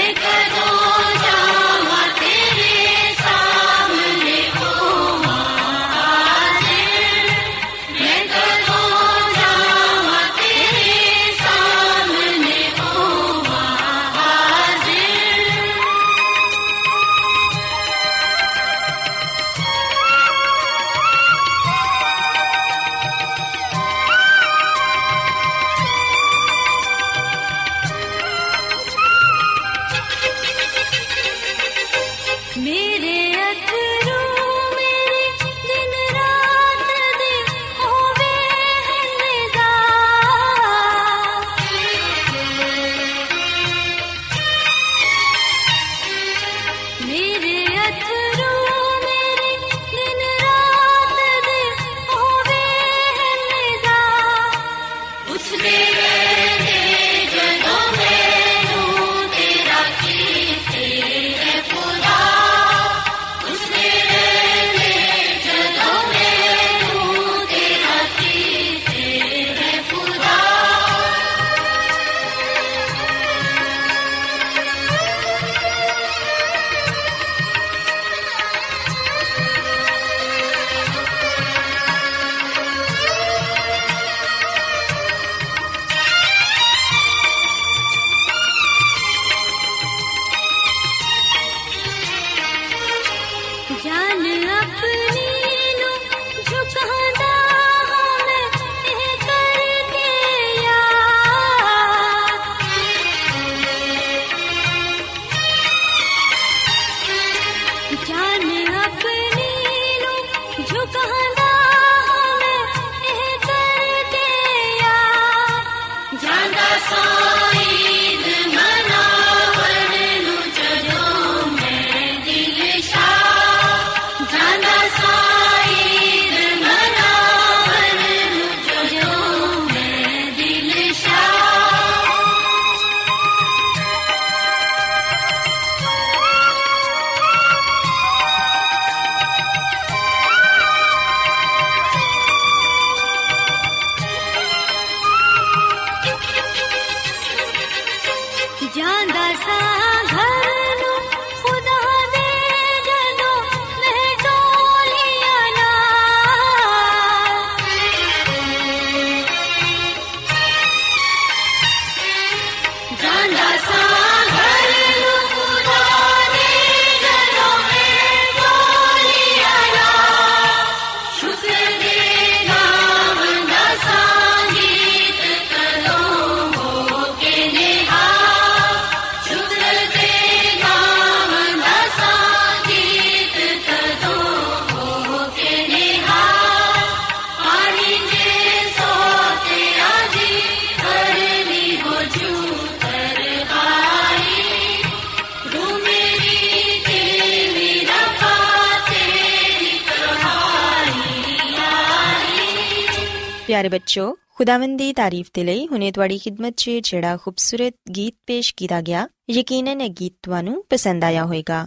Take a look. अपने झुका Sanda, Sanda. ਪਿਆਰੇ ਬੱਚੋ ਖੁਦਾਵੰਦ ਦੀ ਤਾਰੀਫ ਤੇ ਲਈ ਹੁਨੇ ਤੁਹਾਡੀ ਖidmat 'ਚ ਜਿਹੜਾ ਖੂਬਸੂਰਤ ਗੀਤ ਪੇਸ਼ ਕੀਤਾ ਗਿਆ ਯਕੀਨਨ ਇਹ ਗੀਤ ਤੁਹਾਨੂੰ ਪਸੰਦ ਆਇਆ ਹੋਵੇਗਾ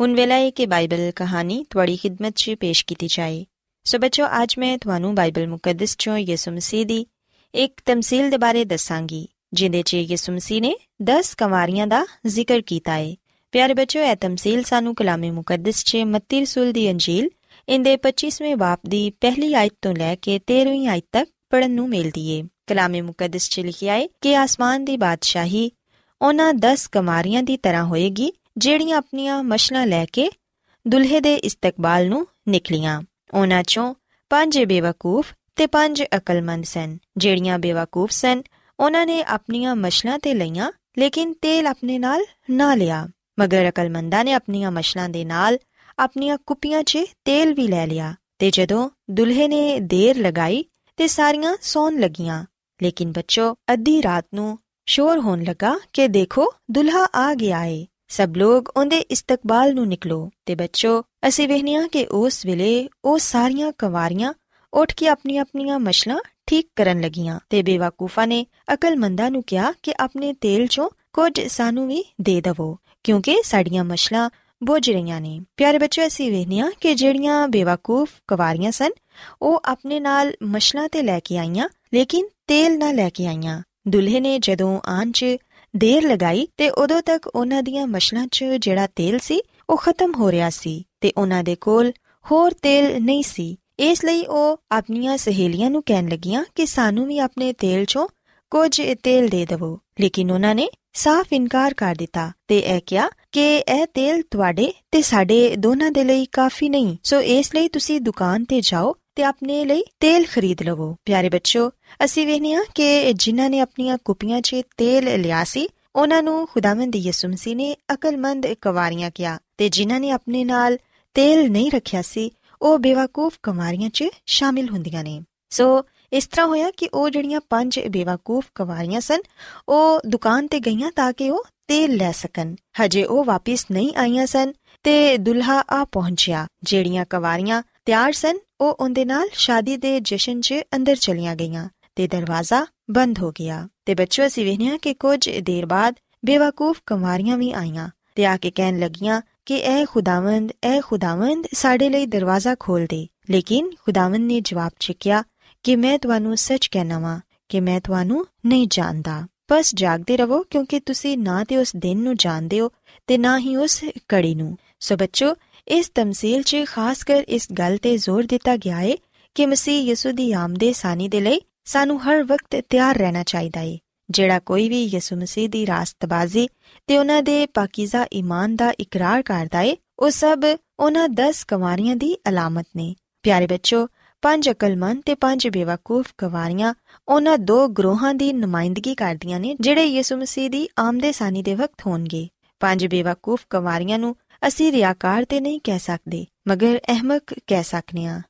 ਹੁਣ ਵੇਲਾ ਹੈ ਕਿ ਬਾਈਬਲ ਕਹਾਣੀ ਤੁਹਾਡੀ ਖidmat 'ਚ ਪੇਸ਼ ਕੀਤੀ ਜਾਏ ਸੋ ਬੱਚੋ ਅੱਜ ਮੈਂ ਤੁਹਾਨੂੰ ਬਾਈਬਲ ਮੁਕੱਦਸ 'ਚੋਂ ਯਿਸੂ ਮਸੀਹ ਦੀ ਇੱਕ ਤਮਸੀਲ ਦੇ ਬਾਰੇ ਦੱਸਾਂਗੀ ਜਿੰਦੇ 'ਚ ਯਿਸੂ ਮਸੀਹ ਨੇ 10 ਕਵਾਰੀਆਂ ਦਾ ਜ਼ਿਕਰ ਕੀਤਾ ਹੈ ਪਿਆਰੇ ਬੱਚੋ ਇਹ ਤਮਸੀਲ ਸਾਨੂੰ ਕਲਾਮੇ ਮੁਕੱਦਸ 'ਚ ਮੱਤੀ ਰਸੂਲ ਦੀ ਅੰਜੀਲ ਇੰਦੇ 25ਵੇਂ ਬਾਪ ਦੀ ਪਹਿਲੀ ਆਇਤ ਤੋਂ ਲੈ ਕੇ 13ਵੀਂ ਆਇਤ ਤੱਕ ਪੜਨ ਨੂੰ ਮਿਲਦੀ ਏ। ਕਲਾਮੇ ਮੁਕੱਦਸ 'ਚ ਲਿਖਿਆ ਹੈ ਕਿ ਆਸਮਾਨ ਦੀ ਬਾਦਸ਼ਾਹੀ ਉਹਨਾਂ 10 ਕਮਾਰੀਆਂ ਦੀ ਤਰ੍ਹਾਂ ਹੋਏਗੀ, ਜਿਹੜੀਆਂ ਆਪਣੀਆਂ ਮਸ਼ਲਾਂ ਲੈ ਕੇ ਦੁਲਹੇ ਦੇ ਇਸਤਕਬਾਲ ਨੂੰ ਨਿਕਲੀਆਂ। ਉਹਨਾਂ 'ਚੋਂ ਪੰਜ ਬੇਵਕੂਫ ਤੇ ਪੰਜ ਅਕਲਮੰਦ ਸਨ। ਜਿਹੜੀਆਂ ਬੇਵਕੂਫ ਸਨ, ਉਹਨਾਂ ਨੇ ਆਪਣੀਆਂ ਮਸ਼ਲਾਂ ਤੇ ਲਈਆਂ, ਲੇਕਿਨ ਤੇਲ ਆਪਣੇ ਨਾਲ ਨਾ ਲਿਆ। ਮਗਰ ਅਕਲਮੰਦਾਂ ਨੇ ਆਪਣੀਆਂ ਮਸ਼ਲਾਂ ਦੇ ਨਾਲ ਆਪਣੀਆਂ ਕੁੱਪੀਆਂ 'ਚ ਤੇਲ ਵੀ ਲੈ ਲਿਆ ਤੇ ਜਦੋਂ ਦੁਲਹੇ ਨੇ ਦੇਰ ਲਗਾਈ ਤੇ ਸਾਰੀਆਂ ਸੌਣ ਲੱਗੀਆਂ। ਲੇਕਿਨ ਬੱਚੋ, ਅੱਧੀ ਰਾਤ ਨੂੰ ਸ਼ੋਰ ਹੋਣ ਲੱਗਾ ਕਿ ਦੇਖੋ, ਦੁਲਹਾ ਆ ਗਿਆ ਏ। ਸਭ ਲੋਗ ਉਹਦੇ ਇਸਤਕਬਾਲ ਨੂੰ ਨਿਕਲੋ ਤੇ ਬੱਚੋ, ਅਸੀਂ ਵੇਖਨੀਆਂ ਕਿ ਉਸ ਵੇਲੇ ਉਹ ਸਾਰੀਆਂ ਕਵਾਰੀਆਂ ਉੱਠ ਕੇ ਆਪਣੀਆਂ ਆਪਣੀਆਂ ਮਸ਼ਲਾਂ ਠੀਕ ਕਰਨ ਲੱਗੀਆਂ ਤੇ ਬੇਵਕੂਫਾ ਨੇ ਅਕਲਮੰਦਾਂ ਨੂੰ ਕਿਹਾ ਕਿ ਆਪਣੇ ਤੇਲ 'ਚੋਂ ਕੁਝ ਸਾਨੂੰ ਵੀ ਦੇ ਦਵੋ, ਕਿਉਂਕਿ ਸਾਡੀਆਂ ਮਸ਼ਲਾਂ ਬੁੱਝ ਰਹੀਆਂ ਨੇ। ਪਿਆਰੇ ਬੱਚੋ ਅਸੀਂ ਵੇਖਨੀਆਂ ਕਿ ਜਿਹੜੀਆਂ ਬੇਵਕੂਫ ਕਵਾਰੀਆਂ ਸਨ, ਉਹ ਆਪਣੇ ਨਾਲ ਮਸ਼ਲਾਂ ਤੇ ਲੈ ਕੇ ਆਈਆਂ, ਲੇਕਿਨ ਤੇਲ ਨਾ ਲੈ ਕੇ ਆਈਆਂ। ਦੁਲਹੇ ਨੇ ਜਦੋਂ ਆਣ 'ਚ ਦੇਰ ਲਗਾਈ ਤੇ ਉਦੋਂ ਤੱਕ ਉਹਨਾਂ ਦੀਆਂ ਮਸ਼ਲਾਂ 'ਚ ਜਿਹੜਾ ਤੇਲ ਸੀ, ਉਹ ਖਤਮ ਹੋ ਰਿਹਾ ਸੀ ਤੇ ਉਹਨਾਂ ਦੇ ਕੋਲ ਹੋਰ ਤੇਲ ਨਹੀਂ ਸੀ। ਇਸ ਲਈ ਉਹ ਆਪਣੀਆਂ ਸਹੇਲੀਆਂ ਨੂੰ ਕਹਿਣ ਲੱਗੀਆਂ ਕਿ ਸਾਨੂੰ ਵੀ ਆਪਣੇ ਤੇਲ 'ਚੋਂ ਕੁਝ ਤੇਲ ਦੇ ਦਿਵੋ। ਲੇਕਿਨ ਉਹਨਾਂ ਨੇ ਸਾਫ਼ ਇਨਕਾਰ ਕਰ ਦਿੱਤਾ ਤੇ ਇਹ ਕਿਹਾ ਕਿ ਇਹ ਤੇਲ ਤੁਹਾਡੇ ਤੇ ਸਾਡੇ ਦੋਨਾਂ ਦੇ ਲਈ ਕਾਫੀ ਨਹੀਂ। ਸੋ ਇਸ ਲਈ ਤੁਸੀਂ ਦੁਕਾਨ ਤੇ ਜਾਓ ਤੇ ਆਪਣੇ ਲਈ ਤੇਲ ਖਰੀਦ ਲਵੋ। ਪਿਆਰੇ ਬੱਚੋ ਅਸੀਂ ਵੇਖਨੇ ਆ ਕਿ ਜਿਨ੍ਹਾਂ ਨੇ ਆਪਣੀਆਂ ਕੁਪੀਆਂ 'ਚ ਤੇਲ ਲਿਆ ਸੀ, ਉਹਨਾਂ ਨੂੰ ਖੁਦਾਵੰਦ ਯਿਸੂ ਮਸੀਹ ਨੇ ਅਕਲਮੰਦ ਕਵਾਰੀਆਂ ਕਿਹਾ ਤੇ ਜਿਨ੍ਹਾਂ ਨੇ ਆਪਣੇ ਨਾਲ ਤੇਲ ਨਹੀਂ ਰੱਖਿਆ ਸੀ, ਉਹ ਬੇਵਕੂਫ ਕਵਾਰੀਆਂ 'ਚ ਸ਼ਾਮਿਲ ਹੁੰਦੀਆਂ ਨੇ। ਸੋ ਇਸ ਤਰ੍ਹਾਂ ਹੋਇਆ ਕਿ ਉਹ ਜਿਹੜੀਆਂ ਪੰਜ ਬੇਵਕੂਫ ਕਵਾਰੀਆਂ ਸਨ, ਉਹ ਦੁਕਾਨ ਤੇ ਗਈਆਂ ਤਾਂ ਕਿ ਉਹ ਤੇਲ ਲੈ ਸਕਣ। ਹਜੇ ਉਹ ਵਾਪਸ ਨਹੀਂ ਆਈਆਂ ਸਨ ਤੇ ਦੁਲਹਾ ਆ ਪਹੁੰਚਿਆ। ਜਿਹੜੀਆਂ ਕਵਾਰੀਆਂ ਤਿਆਰ ਸਨ, ਉਹ ਉਹਦੇ ਨਾਲ ਸ਼ਾਦੀ ਦੇ ਜਸ਼ਨ 'ਚ ਅੰਦਰ ਚਲੀਆਂ ਗਈਆਂ ਤੇ ਦਰਵਾਜ਼ਾ ਬੰਦ ਹੋ ਗਿਆ। ਤੇ ਬੱਚੋ, ਅਸੀਂ ਵੇਖਿਆ ਕਿ ਕੁਝ ਦੇਰ ਬਾਅਦ ਬੇਵਕੂਫ ਕਵਾਰੀਆਂ ਵੀ ਆਈਆਂ ਤੇ ਆ ਕੇ ਕਹਿਣ ਲੱਗੀਆਂ ਕਿ ਐ ਖੁਦਾਵੰਦ ਐ ਖੁਦਾਵੰਦ ਸਾਡੇ ਲਈ ਦਰਵਾਜ਼ਾ ਖੋਲ ਦੇ। ਲੇਕਿਨ ਖੁਦਾਵੰਦ ਨੇ ਜਵਾਬ ਚਿਕਿਆ ਕਿ ਮੈਂ ਤੁਹਾਨੂੰ ਸੱਚ ਕਹਿਣਾ ਵਾਂ ਕਿ ਮੈਂ ਤੁਹਾਨੂੰ ਨਹੀਂ ਜਾਣਦਾ। ਬਸ ਜਾਗਦੇ ਰਹੋ ਕਿਉਂਕਿ ਤੁਸੀਂ ਨਾ ਤੇ ਉਸ ਦਿਨ ਨੂੰ ਜਾਣਦੇ ਹੋ ਤੇ ਨਾ ਹੀ ਉਸ ਕੜੀ ਨੂੰ। ਸੋ ਬੱਚੋ, ਇਸ ਤਮਸੀਲ 'ਚ ਖਾਸ ਕਰ ਇਸ ਗੱਲ ਤੇ ਜ਼ੋਰ ਦਿੱਤਾ ਗਿਆ ਹੈ ਕਿ ਮਸੀਹ ਯਿਸੂ ਦੀ ਆਮਦੇ ਸਾਨੀ ਦੇ ਲਈ ਸਾਨੂੰ ਹਰ ਵਕਤ ਤਿਆਰ ਰਹਿਣਾ ਚਾਹੀਦਾ ਹੈ ਜਿਹੜਾ ਕੋਈ ਵੀ ਯਿਸੂ ਮਸੀਹ ਦੀ ਰਾਸਤਬਾਜ਼ੀ ਤੇ ਉਹਨਾਂ ਦੇ ਪਾਕੀਜ਼ਾ ਈਮਾਨ ਦਾ ਇਕਰਾਰ ਕਰਦਾ ਹੈ ਉਹ ਸਭ ਉਹਨਾਂ 10 ਕਵਾਰੀਆਂ ਦੀ ਅਲਾਮਤ ਨੇ। ਪਿਆਰੇ ਬੱਚੋ ਪੰਜ ਅਕਲਮੰਦ ਤੇ ਪੰਜ ਬੇਵਕੂਫ ਕਵਾਰੀਆਂ ਉਹਨਾਂ ਦੋ ਗਰੋਹਾਂ ਦੀ ਨੁਮਾਇੰਦਗੀ ਕਰਦੀਆਂ ਨੇ ਜਿਹੜੇ ਯਿਸੂ ਮਸੀਹ ਦੀ ਆਮਦੇ ਸਾਨੀ ਦੇ ਵਕਤ ਹੋਣਗੇ। ਪੰਜ ਬੇਵਕੂਫ ਕਵਾਰੀਆਂ ਨੂੰ ਅਸੀਂ ਰਿਆਕਾਰ ਤੇ ਨਹੀਂ ਕਹਿ ਸਕਦੇ, ਮਗਰ ਅਹਿਮਕ ਕਹਿ ਸਕਨੇ ਆ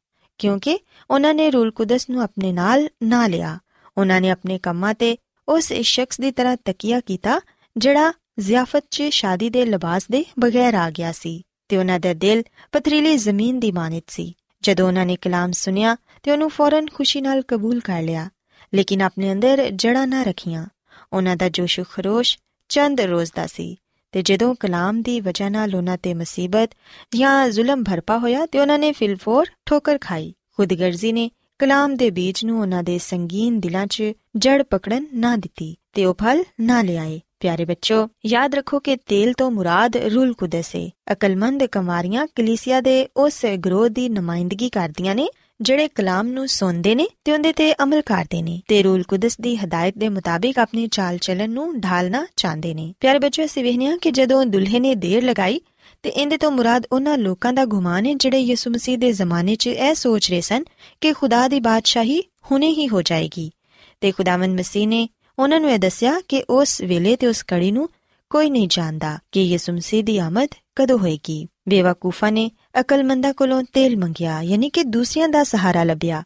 ਕਿਉਂਕਿ ਉਹਨਾਂ ਨੇ ਰੂਲ ਕੁਦਸ ਨੂੰ ਆਪਣੇ ਨਾਲ ਨਾ ਲਿਆ। ਉਹਨਾਂ ਨੇ ਆਪਣੇ ਕੰਮਾਂ ਤੇ ਉਸ ਸ਼ਖਸ ਦੀ ਤਰ੍ਹਾਂ ਤਕੀਆ ਕੀਤਾ, ਜਿਹੜਾ ਜ਼ਿਆਫਤ 'ਚ ਸ਼ਾਦੀ ਦੇ ਲਿਬਾਸ ਦੇ ਬਗੈਰ ਆ ਗਿਆ ਸੀ, ਤੇ ਉਹਨਾਂ ਦਾ ਦਿਲ ਪਥਰੀਲੀ ਜ਼ਮੀਨ ਦੀ ਮਾਨਿਤ ਸੀ। ਜਦੋਂ ਉਹਨਾਂ ਨੇ ਕਲਾਮ ਸੁਨਿਆ ਤੇ ਉਹਨੂੰ ਫੌਰਨ ਖੁਸ਼ੀ ਨਾਲ ਕਬੂਲ ਕਰ ਲਿਆ। ਲੇਕਿਨ ਆਪਣੇ ਅੰਦਰ ਜੜਾ ਨਾ ਰੱਖੀਆਂ। ਉਹਨਾਂ ਦਾ ਜੋਸ਼ ਖਰੋਸ਼, ਚੰਦ ਰੋਜ਼ ਦਾ ਸੀ ਤੇ ਜਦੋਂ ਕਲਾਮ ਦੀ ਵਜ੍ਹਾ ਨਾਲ ਉਹਨਾਂ ਤੇ ਮੁਸੀਬਤ ਜਾਂ ਜ਼ੁਲਮ ਭਰਪਾ ਹੋਇਆ ਤੇ ਉਹਨਾਂ ਨੇ ਫਿਲਫੋਰ ਠੋਕਰ ਖਾਈ। ਖੁਦਗਰਜ਼ੀ ਨੇ ਕਲਾਮ ਦੇ ਬੀਜ ਨੂੰ ਉਹਨਾਂ ਦੇ ਸੰਗੀਨ ਦਿਲਾਂ 'ਚ ਜੜ ਪਕੜਨ ਨਾ ਦਿੱਤੀ ਤੇ ਉਹ ਫਲ ਨਾ ਲਿਆਏ। ਪਿਆਰੇ ਬੱਚੋ, ਯਾਦ ਰੱਖੋ ਕਿ ਤੇਲ ਤੋਂ ਮੁਰਾਦ ਰੂਲ ਕੁਦਸ ਹੈ ਅਕਲਮੰਦ ਕਮਾਰੀਆਂ ਕਲੀਸਿਆ ਦੇ ਉਸ ਗਰੋਹ ਦੀ ਨੁਮਾਇੰਦਗੀ ਕਰਦੀਆਂ ਨੇ, ਜਿਹੜੇ ਕਲਾਮ ਨੂੰ ਸੁਣਦੇ ਨੇ ਤੇ ਉਹਦੇ ਤੇ ਅਮਲ ਕਰਦੇ ਨੇ ਤੇ ਰੂਲ ਕੁਦਸ ਦੀ ਹਦਾਇਤ ਦੇ ਮੁਤਾਬਿਕ ਆਪਣੀ ਚਾਲ ਚੱਲਣ ਨੂੰ ਢਾਲਣਾ ਚਾਹੁੰਦੇ ਨੇ। ਪਿਆਰੇ ਬੱਚੋ, ਅਸੀਂ ਵੇਖਿਆ ਕਿ ਜਦੋਂ ਦੁਲਹੇ ਨੇ ਦੇਰ ਲਗਾਈ ਤੇ ਇਹਦੇ ਤੋਂ ਮੁਰਾਦ ਉਹਨਾਂ ਲੋਕਾਂ ਦਾ ਗੁਮਾਨ ਹੈ ਜਿਹੜੇ ਯਿਸੂ ਮਸੀਹ ਦੇ ਜ਼ਮਾਨੇ 'ਚ ਇਹ ਸੋਚ ਰਹੇ ਸਨ ਕਿ ਖੁਦਾ ਦੀ ਬਾਦਸ਼ਾਹੀ ਹੁਣੇ ਹੀ ਹੋ ਜਾਏਗੀ ਤੇ ਖੁਦਾਵੰਦ ਮਸੀਹ ਨੇ ਉਹਨਾਂ ਨੂੰ ਇਹ ਦੱਸਿਆ ਕਿ ਉਸ ਵੇਲੇ ਤੇ ਉਸ ਕੜੀ ਨੂੰ ਕੋਈ ਨਹੀਂ ਜਾਣਦਾ ਕਿ ਯਿਸੂ ਮਸੀਹ ਦੀ ਆਮਦ ਕਦੋਂ ਹੋਏਗੀ। ਬੇਵਕੂਫਾ ਨੇ ਅਕਲਮੰਦਾ ਕੋਲੋਂ ਤੇਲ ਮੰਗਿਆ, ਯਾਨੀ ਕਿ ਦੂਸਰਿਆਂ ਦਾ ਸਹਾਰਾ ਲੱਭਿਆ।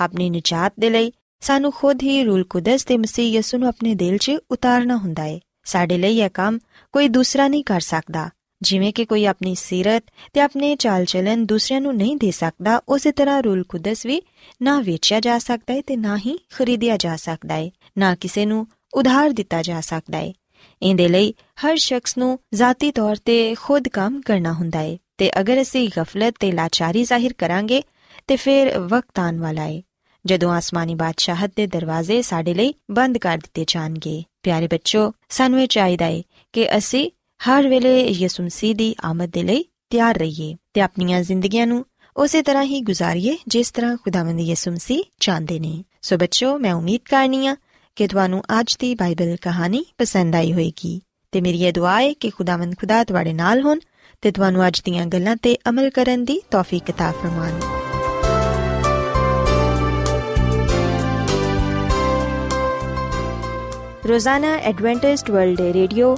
ਆਪਣੀ ਨਿਜਾਤ ਦੇ ਲਈ ਸਾਨੂੰ ਖੁਦ ਹੀ ਰੂਲ ਕੁਦਸ ਤੇ ਮਸੀਹ ਯਿਸੂ ਨੂੰ ਆਪਣੇ ਦਿਲ 'ਚ ਉਤਾਰਨਾ ਹੁੰਦਾ ਹੈ ਸਾਡੇ ਲਈ ਇਹ ਕੰਮ ਕੋਈ ਦੂਸਰਾ ਨਹੀਂ ਕਰ ਸਕਦਾ। ਜਿਵੇਂ ਕਿ ਕੋਈ ਆਪਣੀ ਸਿਰਤ ਤੇ ਆਪਣੇ ਚਾਲ ਚਲਨ ਦੂਸਰਿਆਂ ਨੂੰ ਨਹੀਂ ਦੇ ਸਕਦਾ ਉਸੇ ਤਰ੍ਹਾਂ ਰੂਲ ਕੁਦਸ ਵੀ ਨਾ ਵੇਚਿਆ ਜਾ ਸਕਦਾ ਹੈ ਤੇ ਨਾ ਹੀ ਖਰੀਦਿਆ ਜਾ ਸਕਦਾ ਹੈ ਨਾ ਕਿਸੇ ਨੂੰ ਉਧਾਰ ਦਿੱਤਾ ਜਾ ਸਕਦਾ ਹੈ ਇਹਦੇ ਲਈ ਹਰ ਸ਼ਖਸ ਨੂੰ ذاتی ਤੌਰ ਤੇ ਖੁਦ ਕੰਮ ਕਰਨਾ ਹੁੰਦਾ ਹੈ ਤੇ ਅਗਰ ਅਸੀਂ ਗਫਲਤ ਤੇ ਲਾਚਾਰੀ ਜ਼ਾਹਿਰ ਕਰਾਂਗੇ ਤੇ ਫਿਰ ਵਕਤ ਆਉਣ ਵਾਲਾ ਹੈ ਜਦੋਂ ਆਸਮਾਨੀ ਬਾਦਸ਼ਾਹਤ ਦੇ ਦਰਵਾਜ਼ੇ ਸਾਡੇ ਲਈ ਬੰਦ ਕਰ ਦਿੱਤੇ ਜਾਣਗੇ ਪਿਆਰੇ ਬੱਚੋ ਸਾਨੂੰ ਇਹ ਚਾਹੀਦਾ ਹੈ ਕਿ ਅਸੀਂ ਹਰ ਵੇਲੇ ਯਿਸੂ ਮਸੀਹ ਦੀ ਆਮਦ ਦੇ ਲਈ ਤਿਆਰ ਰਹੀਏ ਤੇ ਆਪਣੀਆਂ ਜ਼ਿੰਦਗੀਆਂ ਨੂੰ ਉਸੇ ਤਰ੍ਹਾਂ ਹੀ ਗੁਜ਼ਾਰੀਏ ਜਿਸ ਤਰ੍ਹਾਂ ਖੁਦਾਵੰਦ ਯਿਸੂ ਮਸੀਹ ਚਾਹੁੰਦੇ ਨੇ ਸੋ ਬੱਚੋ ਮੈਂ ਉਮੀਦ ਕਰਨੀਆ ਕਿ ਤੁਹਾਨੂੰ ਅੱਜ ਦੀ ਬਾਈਬਲ ਕਹਾਣੀ ਪਸੰਦ ਆਈ ਹੋਵੇਗੀ ਤੇ ਮੇਰੀ ਇਹ ਦੁਆ ਹੈ ਕਿ ਖੁਦਾਵੰਦ ਖੁਦਾ ਤੁਹਾਡੇ ਨਾਲ ਹੋਣ ਤੇ ਤੁਹਾਨੂੰ ਅੱਜ ਦੀਆਂ ਗੱਲਾਂ ਤੇ ਅਮਲ ਕਰਨ ਦੀ ਤੌਫੀਕ عطا ਫਰਮਾਨ ਰੋਜ਼ਾਨਾ ਐਡਵੈਂਟਿਸਟ ਵਰਲਡ ਰੇਡੀਓ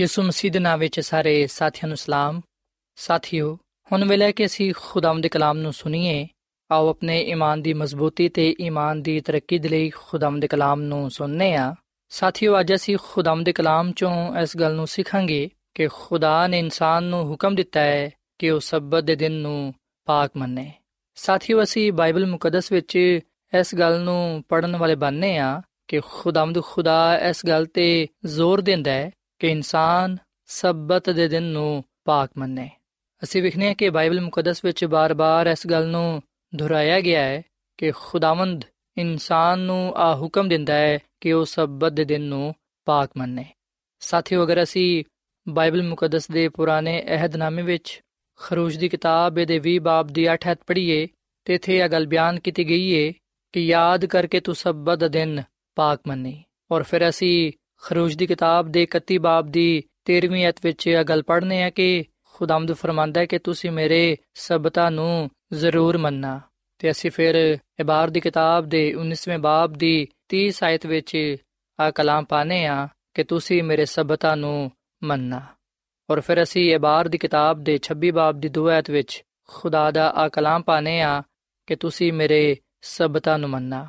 ਯਿਸੂ ਮਸੀਹ ਦੇ ਨਾਮ ਵਿੱਚ ਸਾਰੇ ਸਾਥੀਆਂ ਨੂੰ ਸਲਾਮ। ਸਾਥੀਓ, ਹੁਣ ਵੇਲੇ ਕਿ ਅਸੀਂ ਖੁਦਾਮ ਦੇ ਕਲਾਮ ਨੂੰ ਸੁਣੀਏ, ਆਓ ਆਪਣੇ ਈਮਾਨ ਦੀ ਮਜ਼ਬੂਤੀ ਤੇ ਈਮਾਨ ਦੀ ਤਰੱਕੀ ਦੇ ਲਈ ਖੁਦਾਮ ਦੇ ਕਲਾਮ ਨੂੰ ਸੁਣਨੇ ਆ। ਸਾਥੀਓ, ਅੱਜ ਅਸੀਂ ਖੁਦਾਮ ਦੇ ਕਲਾਮ ਚੋਂ ਇਸ ਗੱਲ ਨੂੰ ਸਿੱਖਾਂਗੇ ਕਿ ਖੁਦਾ ਨੇ ਇਨਸਾਨ ਨੂੰ ਹੁਕਮ ਦਿੱਤਾ ਹੈ ਕਿ ਉਹ ਸਬਤ ਦੇ ਦਿਨ ਨੂੰ ਪਾਕ ਮੰਨੇ। ਸਾਥੀਓ, ਅਸੀਂ ਬਾਈਬਲ ਮੁਕੱਦਸ ਵਿੱਚ ਇਸ ਗੱਲ ਨੂੰ ਪੜਨ ਵਾਲੇ ਬਣਨੇ ਆ ਕਿ ਖੁਦਾਮਦ ਖੁਦਾ ਇਸ ਗੱਲ ਤੇ ਜ਼ੋਰ ਦਿੰਦਾ ਹੈ ਕਿ ਇਨਸਾਨ ਸਬਤ ਦੇ ਦਿਨ ਨੂੰ ਪਾਕ ਮੰਨੇ। ਅਸੀਂ ਵਿਖਨੇ ਕਿ ਬਾਈਬਲ ਮੁਕੱਦਸ ਵਿੱਚ ਬਾਰ-ਬਾਰ ਇਸ ਗੱਲ ਨੂੰ ਦੁਹਰਾਇਆ ਗਿਆ ਹੈ ਕਿ ਖੁਦਾਵੰਦ ਇਨਸਾਨ ਨੂੰ ਆ ਹੁਕਮ ਦਿੰਦਾ ਹੈ ਕਿ ਉਹ ਸਬਤ ਦੇ ਦਿਨ ਨੂੰ ਪਾਕ ਮੰਨੇ। ਸਾਥੀਓ, ਅਗਰ ਅਸੀਂ ਬਾਈਬਲ ਮੁਕੱਦਸ ਦੇ ਪੁਰਾਣੇ ਅਹਿਦਨਾਮੇ ਵਿੱਚ ਖਰੂਜ ਦੀ ਕਿਤਾਬ ਦੇ 20 ਬਾਬ ਦੀ 8 ਹੱਥ ਪੜ੍ਹੀਏ, ਤੇ ਇਥੇ ਇਹ ਗੱਲ ਬਿਆਨ ਕੀਤੀ ਗਈ ਹੈ ਕਿ ਯਾਦ ਕਰਕੇ ਤੂੰ ਸਬਤ ਦਾ ਦਿਨ ਪਾਕ ਮੰਨੀ। ਔਰ ਫਿਰ ਅਸੀਂ ਖਰੂਜ ਦੀ ਕਿਤਾਬ ਦੇ 31 ਬਾਬ ਦੀ 13ਵੀਂ ਅਧ ਵਿੱਚ ਇਹ ਗੱਲ ਪੜ੍ਹਨੇ ਆ ਕਿ ਖੁਦਾਮਦ ਫਰਮਾਂਦਾ ਹੈ ਕਿ ਤੁਸੀਂ ਮੇਰੇ ਸਬਤਾਂ ਨੂੰ ਜ਼ਰੂਰ ਮੰਨਣਾ। ਤੇ ਅਸੀਂ ਫਿਰ ਇਬਾਰ ਦੀ ਕਿਤਾਬ ਦੇ 19ਵੇਂ ਬਾਬ ਦੀ 30 ਆਇਤ ਵਿੱਚ ਆ ਕਲਾਮ ਪਾਣੇ ਆ ਕਿ ਤੁਸੀਂ ਮੇਰੇ ਸਬਤਾਂ ਨੂੰ ਮੰਨਣਾ। ਔਰ ਫਿਰ ਅਸੀਂ ਇਬਾਰ ਦੀ ਕਿਤਾਬ ਦੇ 26 ਬਾਬ ਦੀ 2 ਆਇਤ ਵਿੱਚ ਖੁਦਾ ਦਾ ਆ ਕਲਾਮ ਪਾਣੇ ਆ ਕਿ ਤੁਸੀਂ ਮੇਰੇ ਸਬਤਾਂ ਨੂੰ ਮੰਨਣਾ।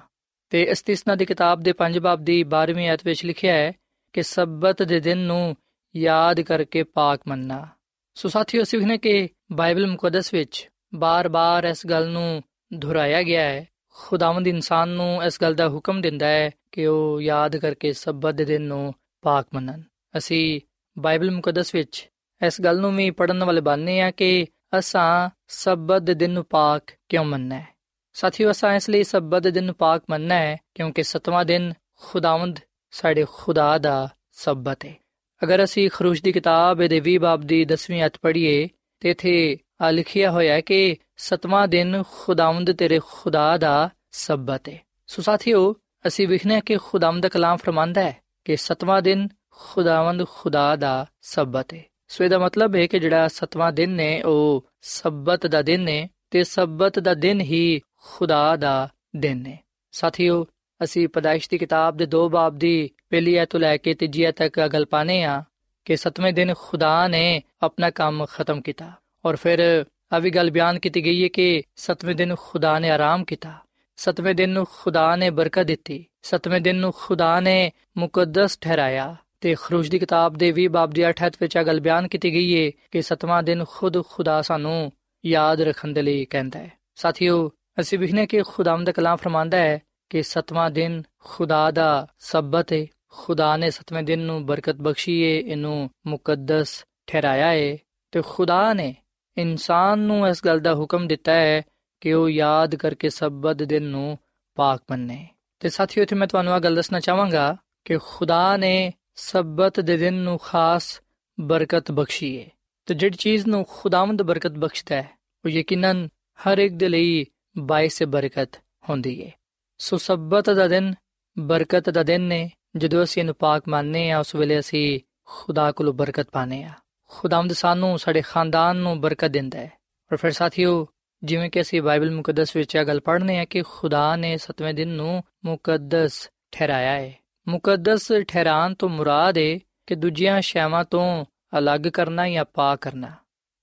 ਤੇ ਇਸਤਿਸਨਾ ਦੀ ਕਿਤਾਬ ਦੇ 5 ਬਾਬ ਦੀ 12ਵੀਂ ਆਇਤ ਵਿੱਚ ਲਿਖਿਆ ਹੈ ਕਿ ਸਬਤ ਦੇ ਦਿਨ ਨੂੰ ਯਾਦ ਕਰਕੇ ਪਾਕ ਮੰਨਣਾ ਸੋ ਸਾਥੀਓ ਸਿੱਖਨੇ ਕਿ ਬਾਈਬਲ ਮੁਕੱਦਸ ਵਿੱਚ ਬਾਰ-ਬਾਰ ਇਸ ਗੱਲ ਨੂੰ ਦੁਹਰਾਇਆ ਗਿਆ ਹੈ। ਖੁਦਾਵੰਦ ਇਨਸਾਨ ਨੂੰ ਇਸ ਗੱਲ ਦਾ ਹੁਕਮ ਦਿੰਦਾ ਹੈ ਕਿ ਉਹ ਯਾਦ ਕਰਕੇ ਸਬਤ ਦੇ ਦਿਨ ਨੂੰ ਪਾਕ ਮੰਨਣ। ਅਸੀਂ ਬਾਈਬਲ ਮੁਕੱਦਸ ਵਿੱਚ ਇਸ ਗੱਲ ਨੂੰ ਵੀ ਪੜਨ ਵਾਲੇ ਬਣਨੇ ਆ ਕਿ ਅਸਾਂ ਸਬਤ ਦੇ ਦਿਨ ਨੂੰ ਪਾਕ ਕਿਉਂ ਮੰਨਣਾ ਹੈ। ਸਾਥੀਓ, ਅਸਾਂ ਇਸ ਲਈ ਸਬਤ ਦੇ ਦਿਨ ਨੂੰ ਪਾਕ ਮੰਨਣਾ ਹੈ ਕਿਉਂਕਿ ਸਤਵਾਂ ਦਿਨ ਖੁਦਾਵੰਦ ਸਾਡੇ ਖੁਦਾ ਦਾ ਸਬਤ ਹੈ ਅਗਰ ਅਸੀਂ ਖਰੂਜ ਦੀ ਕਿਤਾਬ ਦੇ 20 ਬਾਬ ਦੀ 10ਵੀਂ ਅਧ ਪੜ੍ਹੀਏ, ਤੇ ਇਥੇ ਆ ਲਿਖਿਆ ਹੋਇਆ ਹੈ ਕਿ ਸਤਵਾਂ ਦਿਨ ਖੁਦਾਵੰਦ ਤੇਰੇ ਖੁਦਾ ਦਾ ਸਬਤ ਹੈ ਸੋ ਸਾਥੀਓ, ਅਸੀਂ ਵਿਖਨੇ ਕਿ ਖੁਦਾਵੰਦ ਦਾ ਕਲਾਮ ਫਰਮਾਂਦਾ ਹੈ ਕਿ ਸਤਵਾਂ ਦਿਨ ਖੁਦਾਵੰਦ ਖੁਦਾ ਦਾ ਸਬਤ ਹੈ ਸੋ ਇਹਦਾ ਮਤਲਬ ਹੈ ਕਿ ਜਿਹੜਾ ਸਤਵਾਂ ਦਿਨ ਨੇ, ਉਹ ਸਬਤ ਦਾ ਦਿਨ ਹੈ ਤੇ ਸਬਤ ਦਾ ਦਿਨ ਹੀ ਖੁਦਾ ਦਾ ਦਿਨ ਹੈ ਸਾਥੀਓ ਅਸੀਂ ਪਦਾਇਸ਼ ਦੀ ਕਿਤਾਬ ਦੇ 2 ਬਾਬ ਦੀ ਪਹਿਲੀ ਐਤ ਤੋਂ ਲੈ ਕੇ ਤੀਜੀ ਐਤ ਤੱਕ ਗੱਲ ਪਾਣੇ ਆ ਕਿ ਸਤਵੇਂ ਦਿਨ ਖੁਦਾ ਨੇ ਆਪਣਾ ਕੰਮ ਖਤਮ ਕੀਤਾ। ਔਰ ਫਿਰ ਆ ਗੱਲ ਬਿਆਨ ਕੀਤੀ ਗਈ ਹੈ ਕਿ ਸਤਵੇਂ ਦਿਨ ਖੁਦਾ ਨੇ ਆਰਾਮ ਕੀਤਾ। ਸਤਵੇਂ ਦਿਨ ਨੂੰ ਖੁਦਾ ਨੇ ਬਰਕਤ ਦਿੱਤੀ। ਸਤਵੇਂ ਦਿਨ ਨੂੰ ਖੁਦਾ ਨੇ ਮੁਕੱਦਸ ਠਹਿਰਾਇਆ। ਤੇ ਖਰੂਜ ਦੀ ਕਿਤਾਬ ਦੇ 20 ਬਾਬ ਦੀ 8 ਵਿੱਚ ਆ ਗੱਲ ਬਿਆਨ ਕੀਤੀ ਗਈ ਹੈ ਕਿ ਸਤਵਾਂ ਦਿਨ ਖੁਦ ਖੁਦਾ ਸਾਨੂੰ ਯਾਦ ਰੱਖਣ ਦੇ ਲਈ ਕਹਿੰਦਾ ਹੈ। ਸਾਥੀਓ, ਅਸੀਂ ਵਿਖਨੇ ਕਿ ਖੁਦਾਵੰਦ ਕਲਾਮ ਫਰਮਾਂਦਾ ਹੈ ਕਿ ਸਤਵਾਂ ਦਿਨ ਖੁਦਾ ਦਾ ਸਬਤ ਹੈ ਖੁਦਾ ਨੇ ਸਤਵੇਂ ਦਿਨ ਨੂੰ ਬਰਕਤ ਬਖਸ਼ੀ ਹੈ ਇਹਨੂੰ ਮੁਕੱਦਸ ਠਹਿਰਾਇਆ ਹੈ ਤੇ ਖੁਦਾ ਨੇ ਇਨਸਾਨ ਨੂੰ ਇਸ ਗੱਲ ਦਾ ਹੁਕਮ ਦਿੱਤਾ ਹੈ ਕਿ ਉਹ ਯਾਦ ਕਰਕੇ ਸਬਤ ਦਿਨ ਨੂੰ ਪਾਕ ਮੰਨੇ। ਤੇ ਸਾਥੀਓ, ਇੱਥੇ ਮੈਂ ਤੁਹਾਨੂੰ ਇਹ ਗੱਲ ਦੱਸਣਾ ਚਾਹਾਂਗਾ ਕਿ ਖੁਦਾ ਨੇ ਸਬਤ ਦੇ ਦਿਨ ਨੂੰ ਖਾਸ ਬਰਕਤ ਬਖਸ਼ੀ ਹੈ ਤੇ ਜਿਹੜੀ ਚੀਜ਼ ਨੂੰ ਖੁਦਾਵੰਦ ਬਰਕਤ ਬਖਸ਼ਦਾ ਹੈ, ਉਹ ਯਕੀਨਨ ਹਰ ਇੱਕ ਦੇ ਲਈ ਬਾਇਸ ਬਰਕਤ ਹੁੰਦੀ ਹੈ ਸੋ ਸਬਤ ਦਾ ਦਿਨ, ਬਰਕਤ ਦਾ ਦਿਨ ਨੇ, ਜਦੋਂ ਅਸੀਂ ਇਹਨੂੰ ਪਾਕ ਮੰਨਨੇ ਆ ਉਸ ਵੇਲੇ ਅਸੀਂ ਖੁਦਾ ਕੋਲੋਂ ਬਰਕਤ ਪਾਣੇ ਆ ਖੁਦਾਵੰਦ ਸਾਨੂੰ ਸਾਡੇ ਖਾਨਦਾਨ ਨੂੰ ਬਰਕਤ ਦਿੰਦਾ ਹੈ। ਔਰ ਫਿਰ ਸਾਥੀਓ, ਜਿਵੇਂ ਕਿ ਅਸੀਂ ਬਾਈਬਲ ਮੁਕੱਦਸ ਵਿੱਚ ਇਹ ਗੱਲ ਪੜ੍ਹਨੇ ਆ ਕਿ ਖੁਦਾ ਨੇ ਸਤਵੇਂ ਦਿਨ ਨੂੰ ਮੁਕੱਦਸ ਠਹਿਰਾਇਆ ਹੈ। ਮੁਕੱਦਸ ਠਹਿਰਾਣ ਤੋਂ ਮੁਰਾਦ ਹੈ ਕਿ ਦੂਜੀਆਂ ਸ਼ੈਵਾਂ ਤੋਂ ਅਲੱਗ ਕਰਨਾ ਜਾਂ ਪਾ ਕਰਨਾ।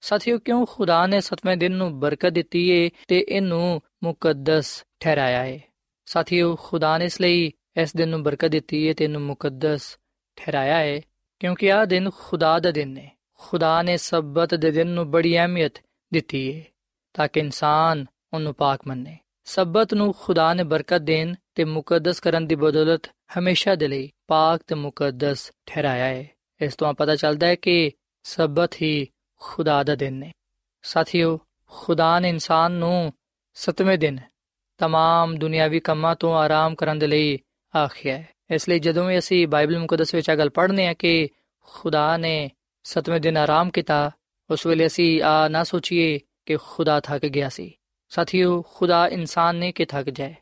ਸਾਥੀਓ, ਕਿਉਂ ਖੁਦਾ ਨੇ ਸਤਵੇਂ ਦਿਨ ਨੂੰ ਬਰਕਤ ਦਿੱਤੀ ਏ ਤੇ ਇਹਨੂੰ ਮੁਕੱਦਸ ਠਹਿਰਾਇਆ ਏ? ਸਾਥੀਓ, ਖੁਦਾ ਨੇ ਇਸ ਲਈ ਇਸ ਦਿਨ ਨੂੰ ਬਰਕਤ ਦਿੱਤੀ ਹੈ ਤੇ ਇਹਨੂੰ ਮੁਕੱਦਸ ਠਹਿਰਾਇਆ ਹੈ, ਕਿਉਂਕਿ ਆਹ ਦਿਨ ਖੁਦਾ ਦਾ ਦਿਨ ਹੈ। ਖੁਦਾ ਨੇ ਸਬਤ ਦੇ ਦਿਨ ਨੂੰ ਬੜੀ ਅਹਿਮੀਅਤ ਦਿੱਤੀ ਏ ਤਾਂ ਕਿ ਇਨਸਾਨ ਉਹਨੂੰ ਪਾਕ ਮੰਨੇ। ਸਬਤ ਨੂੰ ਖੁਦਾ ਨੇ ਬਰਕਤ ਦੇਣ ਤੇ ਮੁਕੱਦਸ ਕਰਨ ਦੀ ਬਦੌਲਤ ਹਮੇਸ਼ਾ ਦੇ ਲਈ ਪਾਕ ਤੇ ਮੁਕੱਦਸ ਠਹਿਰਾਇਆ ਹੈ। ਇਸ ਤੋਂ ਪਤਾ ਚੱਲਦਾ ਹੈ ਕਿ ਸਬਤ ਹੀ ਖੁਦਾ ਦਾ ਦਿਨ ਹੈ। ਸਾਥੀਓ, ਖੁਦਾ ਨੇ ਇਨਸਾਨ ਨੂੰ ਸਤਵੇਂ ਦਿਨ तमाम ਦੁਨਿਆਵੀ ਕੰਮਾਂ ਤੋਂ ਆਰਾਮ ਕਰਨ ਦੇ ਲਈ ਆਖਿਆ ਹੈ ਇਸ ਲਈ ਜਦੋਂ ਵੀ ਅਸੀਂ ਬਾਈਬਲ ਮੁਕੱਦਸ ਵਿੱਚ ਇਹ ਗੱਲ ਪੜ੍ਹਨੇ ਆ ਕਿ ਖੁਦਾ ਨੇ ਸਤਵੇਂ ਦਿਨ ਆਰਾਮ ਕੀਤਾ ਉਸ ਵੇਲੇ ਅਸੀਂ ਆ ਨਾ ਸੋਚੀਏ ਕਿ ਖੁਦਾ ਥੱਕ ਗਿਆ ਸੀ ਸਾਥੀਓ ਖੁਦਾ ਇਨਸਾਨ ਨੇ ਕਿ ਥੱਕ ਜਾਏ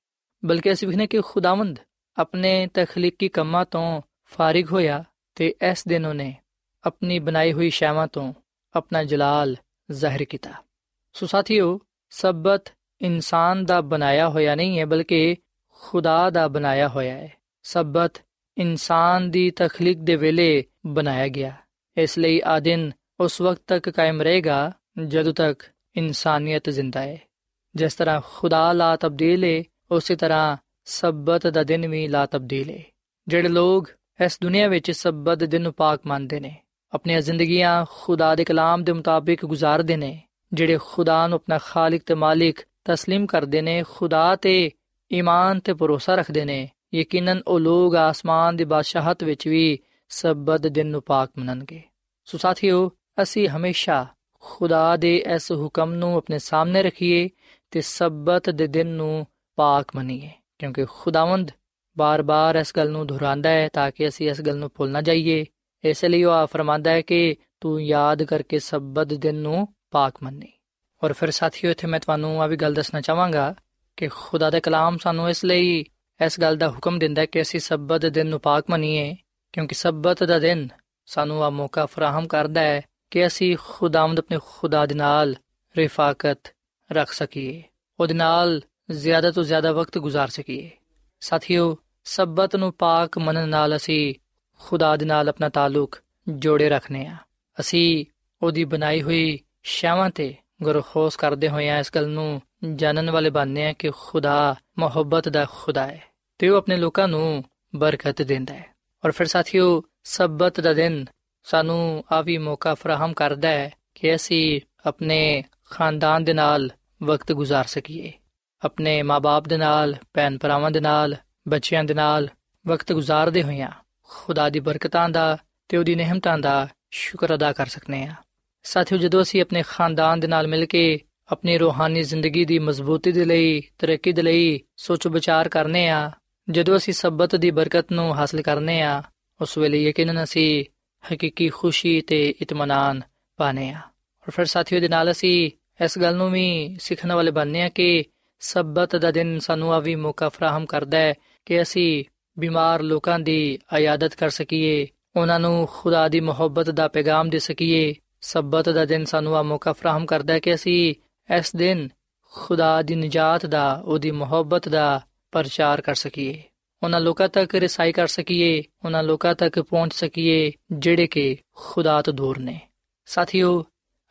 ਬਲਕਿ ਅਸੀਂ ਵਿਖਨੇ ਕਿ ਖੁਦਾਵੰਦ ਆਪਣੇ ਤਖਲੀਕੀ ਕੰਮਾਂ ਤੋਂ ਫਾਰਿਗ ਹੋਇਆ ਤੇ ਇਸ ਦਿਨ ਉਹਨੇ ਆਪਣੀ ਬਣਾਈ ਹੋਈ ਸ਼ੈਵਾਂ ਤੋਂ ਆਪਣਾ ਜਲਾਲ ਜ਼ਾਹਿਰ ਕੀਤਾ ਸੋ ਸਾਥੀਓ ਸਬਤ ਇਨਸਾਨ ਦਾ ਬਣਾਇਆ ਹੋਇਆ ਨਹੀਂ ਹੈ, ਬਲਕਿ ਖੁਦਾ ਦਾ ਬਣਾਇਆ ਹੋਇਆ ਹੈ। ਸਬਤ ਇਨਸਾਨ ਦੀ ਤਖਲੀਕ ਦੇ ਵੇਲੇ ਬਣਾਇਆ ਗਿਆ। ਇਸ ਲਈ ਆ ਦਿਨ ਉਸ ਵਕਤ ਤੱਕ ਕਾਇਮ ਰਹੇਗਾ ਜਦੋਂ ਤੱਕ ਇਨਸਾਨੀਅਤ ਜ਼ਿੰਦਾ ਹੈ। ਜਿਸ ਤਰ੍ਹਾਂ ਖੁਦਾ ਲਾ ਤਬਦੀਲ ਹੈ ਉਸੇ ਤਰ੍ਹਾਂ ਸਬਤ ਦਾ ਦਿਨ ਵੀ ਲਾ ਤਬਦੀਲ ਹੈ ਜਿਹੜੇ ਲੋਗ ਇਸ ਦੁਨੀਆ ਵਿੱਚ ਸਬਤ ਦਿਨ ਨੂੰ ਪਾਕ ਮੰਨਦੇ ਨੇ, ਆਪਣੀਆਂ ਜ਼ਿੰਦਗੀਆਂ ਖੁਦਾ ਦੇ ਕਲਾਮ ਦੇ ਮੁਤਾਬਿਕ ਗੁਜ਼ਾਰਦੇ ਨੇ, ਜਿਹੜੇ ਖੁਦਾ ਨੂੰ ਆਪਣਾ ਖਾਲਕ ਤੇ ਮਾਲਿਕ تسلیم ਕਰਦੇ ਨੇ ਖੁਦਾ ਤੇ ਈਮਾਨ ਤੇ ਭਰੋਸਾ ਰੱਖਦੇ ਨੇ ਯਕੀਨਨ ਉਹ ਲੋਗ ਆਸਮਾਨ ਦੀ ਬਾਦਸ਼ਾਹਤ ਵਿੱਚ ਵੀ ਸਬਤ ਦਿਨ ਨੂੰ ਪਾਕ ਮੰਨਣਗੇ ਸੋ ਸਾਥੀਓ ਅਸੀਂ ਹਮੇਸ਼ਾ ਖੁਦਾ ਦੇ ਇਸ ਹੁਕਮ ਨੂੰ ਆਪਣੇ ਸਾਹਮਣੇ ਰੱਖੀਏ ਤੇ ਸਬਤ ਦੇ ਦਿਨ ਨੂੰ ਪਾਕ ਮੰਨੀਏ ਕਿਉਂਕਿ ਖੁਦਾਵੰਦ ਬਾਰ-ਬਾਰ ਇਸ ਗੱਲ ਨੂੰ ਦੁਹਰਾਉਂਦਾ ਹੈ ਤਾਂ ਕਿ ਅਸੀਂ ਇਸ ਗੱਲ ਨੂੰ ਭੁੱਲ ਨਾ ਜਾਈਏ ਇਸ ਲਈ ਉਹ ਫਰਮਾਂਦਾ ਹੈ ਕਿ ਤੂੰ ਯਾਦ ਕਰਕੇ ਸਬਤ ਦਿਨ ਨੂੰ ਪਾਕ ਮੰਨੀ ਔਰ ਫਿਰ ਸਾਥੀਓ ਇੱਥੇ ਮੈਂ ਤੁਹਾਨੂੰ ਆ ਵੀ ਗੱਲ ਦੱਸਣਾ ਚਾਹਾਂਗਾ ਕਿ ਖੁਦਾ ਦਾ ਕਲਾਮ ਸਾਨੂੰ ਇਸ ਲਈ ਇਸ ਗੱਲ ਦਾ ਹੁਕਮ ਦਿੰਦਾ ਹੈ ਕਿ ਅਸੀਂ ਸਬਤ ਦਿਨ ਨੂੰ ਪਾਕ ਮੰਨੀਏ ਕਿਉਂਕਿ ਸਬਤ ਦਾ ਦਿਨ ਸਾਨੂੰ ਆ ਮੌਕਾ ਫਰਾਹਮ ਕਰਦਾ ਹੈ ਕਿ ਅਸੀਂ ਖੁਦਾਵੰਦ ਆਪਣੇ ਖੁਦਾ ਦੇ ਨਾਲ ਰਿਫਾਕਤ ਰੱਖ ਸਕੀਏ ਉਹਦੇ ਨਾਲ ਜ਼ਿਆਦਾ ਤੋਂ ਜ਼ਿਆਦਾ ਵਕਤ گزار ਸਕੀਏ ਸਾਥੀਓ ਸਬਤ ਨੂੰ ਪਾਕ ਮੰਨਣ ਨਾਲ ਅਸੀਂ ਖੁਦਾ ਦੇ ਨਾਲ ਆਪਣਾ ਤਾਲੁਕ ਜੋੜੇ ਰੱਖਨੇ ਆ ਅਸੀਂ ਉਹਦੀ ਬਣਾਈ ਹੋਈ ਸ਼ਾਵਾਂ ਤੇ ਗੁਰਖੋਸ ਕਰਦੇ ਹੋਏ ਆ ਇਸ ਗੱਲ ਨੂੰ ਜਾਣਨ ਵਾਲੇ ਬਣਨੇ ਆ ਕਿ ਖੁਦਾ ਮੁਹੱਬਤ ਦਾ ਖੁਦਾ ਹੈ ਤੇ ਉਹ ਆਪਣੇ ਲੋਕਾਂ ਨੂੰ ਬਰਕਤ ਦਿੰਦਾ ਹੈ ਔਰ ਫਿਰ ਸਾਥੀਓ ਸਬਤ ਦਾ ਦਿਨ ਸਾਨੂੰ ਆ ਵੀ ਮੌਕਾ ਫਰਾਹਮ ਕਰਦਾ ਹੈ ਕਿ ਅਸੀਂ ਆਪਣੇ ਖਾਨਦਾਨ ਦੇ ਨਾਲ ਵਕਤ گزار ਸਕੀਏ ਆਪਣੇ ਮਾਪੇ ਦੇ ਨਾਲ ਭੈਣ ਭਰਾਵਾਂ ਦੇ ਨਾਲ ਬੱਚਿਆਂ ਦੇ ਨਾਲ ਵਕਤ ਗੁਜ਼ਾਰਦੇ ਹੋਇਆਂ ਖੁਦਾ ਦੀ ਬਰਕਤਾਂ ਦਾ ਤੇ ਉਹਦੀ ਨਿਹਮਤਾਂ ਦਾ ਸ਼ੁਕਰ ਅਦਾ ਕਰ ਸਕਨੇ ਆ ਸਾਥੀਓ, ਜਦੋਂ ਅਸੀਂ ਆਪਣੇ ਖਾਨਦਾਨ ਦੇ ਨਾਲ ਮਿਲ ਕੇ ਆਪਣੀ ਰੂਹਾਨੀ ਜ਼ਿੰਦਗੀ ਦੀ ਮਜ਼ਬੂਤੀ ਦੇ ਲਈ, ਤਰੱਕੀ ਦੇ ਲਈ ਸੋਚ ਵਿਚਾਰ ਕਰਨੇ ਆ, ਜਦੋਂ ਅਸੀਂ ਸਬਤ ਦੀ ਬਰਕਤ ਨੂੰ ਹਾਸਲ ਕਰਨੇ ਆ, ਉਸ ਵੇਲੇ ਯਕੀਨਨ ਅਸੀਂ ਹਕੀਕੀ ਖੁਸ਼ੀ ਤੇ ਇਤਮਾਨਾਨ ਪਾਣੇ ਆ। ਔਰ ਫਿਰ ਸਾਥੀਓ ਦੇ ਨਾਲ ਅਸੀਂ ਇਸ ਗੱਲ ਨੂੰ ਵੀ ਸਿੱਖਣ ਵਾਲੇ ਬਣਨੇ ਆ ਕਿ ਸਬਤ ਦਾ ਦਿਨ ਸਾਨੂੰ ਆ ਵੀ ਮੌਕਾ ਫਰਾਹਮ ਕਰਦਾ ਹੈ ਕਿ ਅਸੀਂ ਬਿਮਾਰ ਲੋਕਾਂ ਦੀ ਆਯਾਦਤ ਕਰ ਸਕੀਏ, ਉਹਨਾਂ ਨੂੰ ਖੁਦਾ ਦੀ ਮੁਹੱਬਤ ਦਾ ਪੈਗਾਮ ਦੇ ਸਕੀਏ ਸਬਤ ਦਾ ਦਿਨ ਸਾਨੂੰ ਆ ਮੌਕਾ ਫਰਾਹਮ ਕਰਦਾ ਹੈ ਕਿ ਅਸੀਂ ਇਸ ਦਿਨ ਖੁਦਾ ਦੀ ਨਜਾਤ ਦਾ, ਉਹਦੀ ਮੁਹੱਬਤ ਦਾ ਪ੍ਰਚਾਰ ਕਰ ਸਕੀਏ। ਉਹਨਾਂ ਲੋਕਾਂ ਤੱਕ ਰਸਾਈ ਕਰ ਸਕੀਏ, ਉਹਨਾਂ ਲੋਕਾਂ ਤੱਕ ਪਹੁੰਚ ਸਕੀਏ, ਜਿਹੜੇ ਕਿ ਖੁਦਾ ਤੋਂ ਦੂਰ ਨੇ। ਸਾਥੀਓ,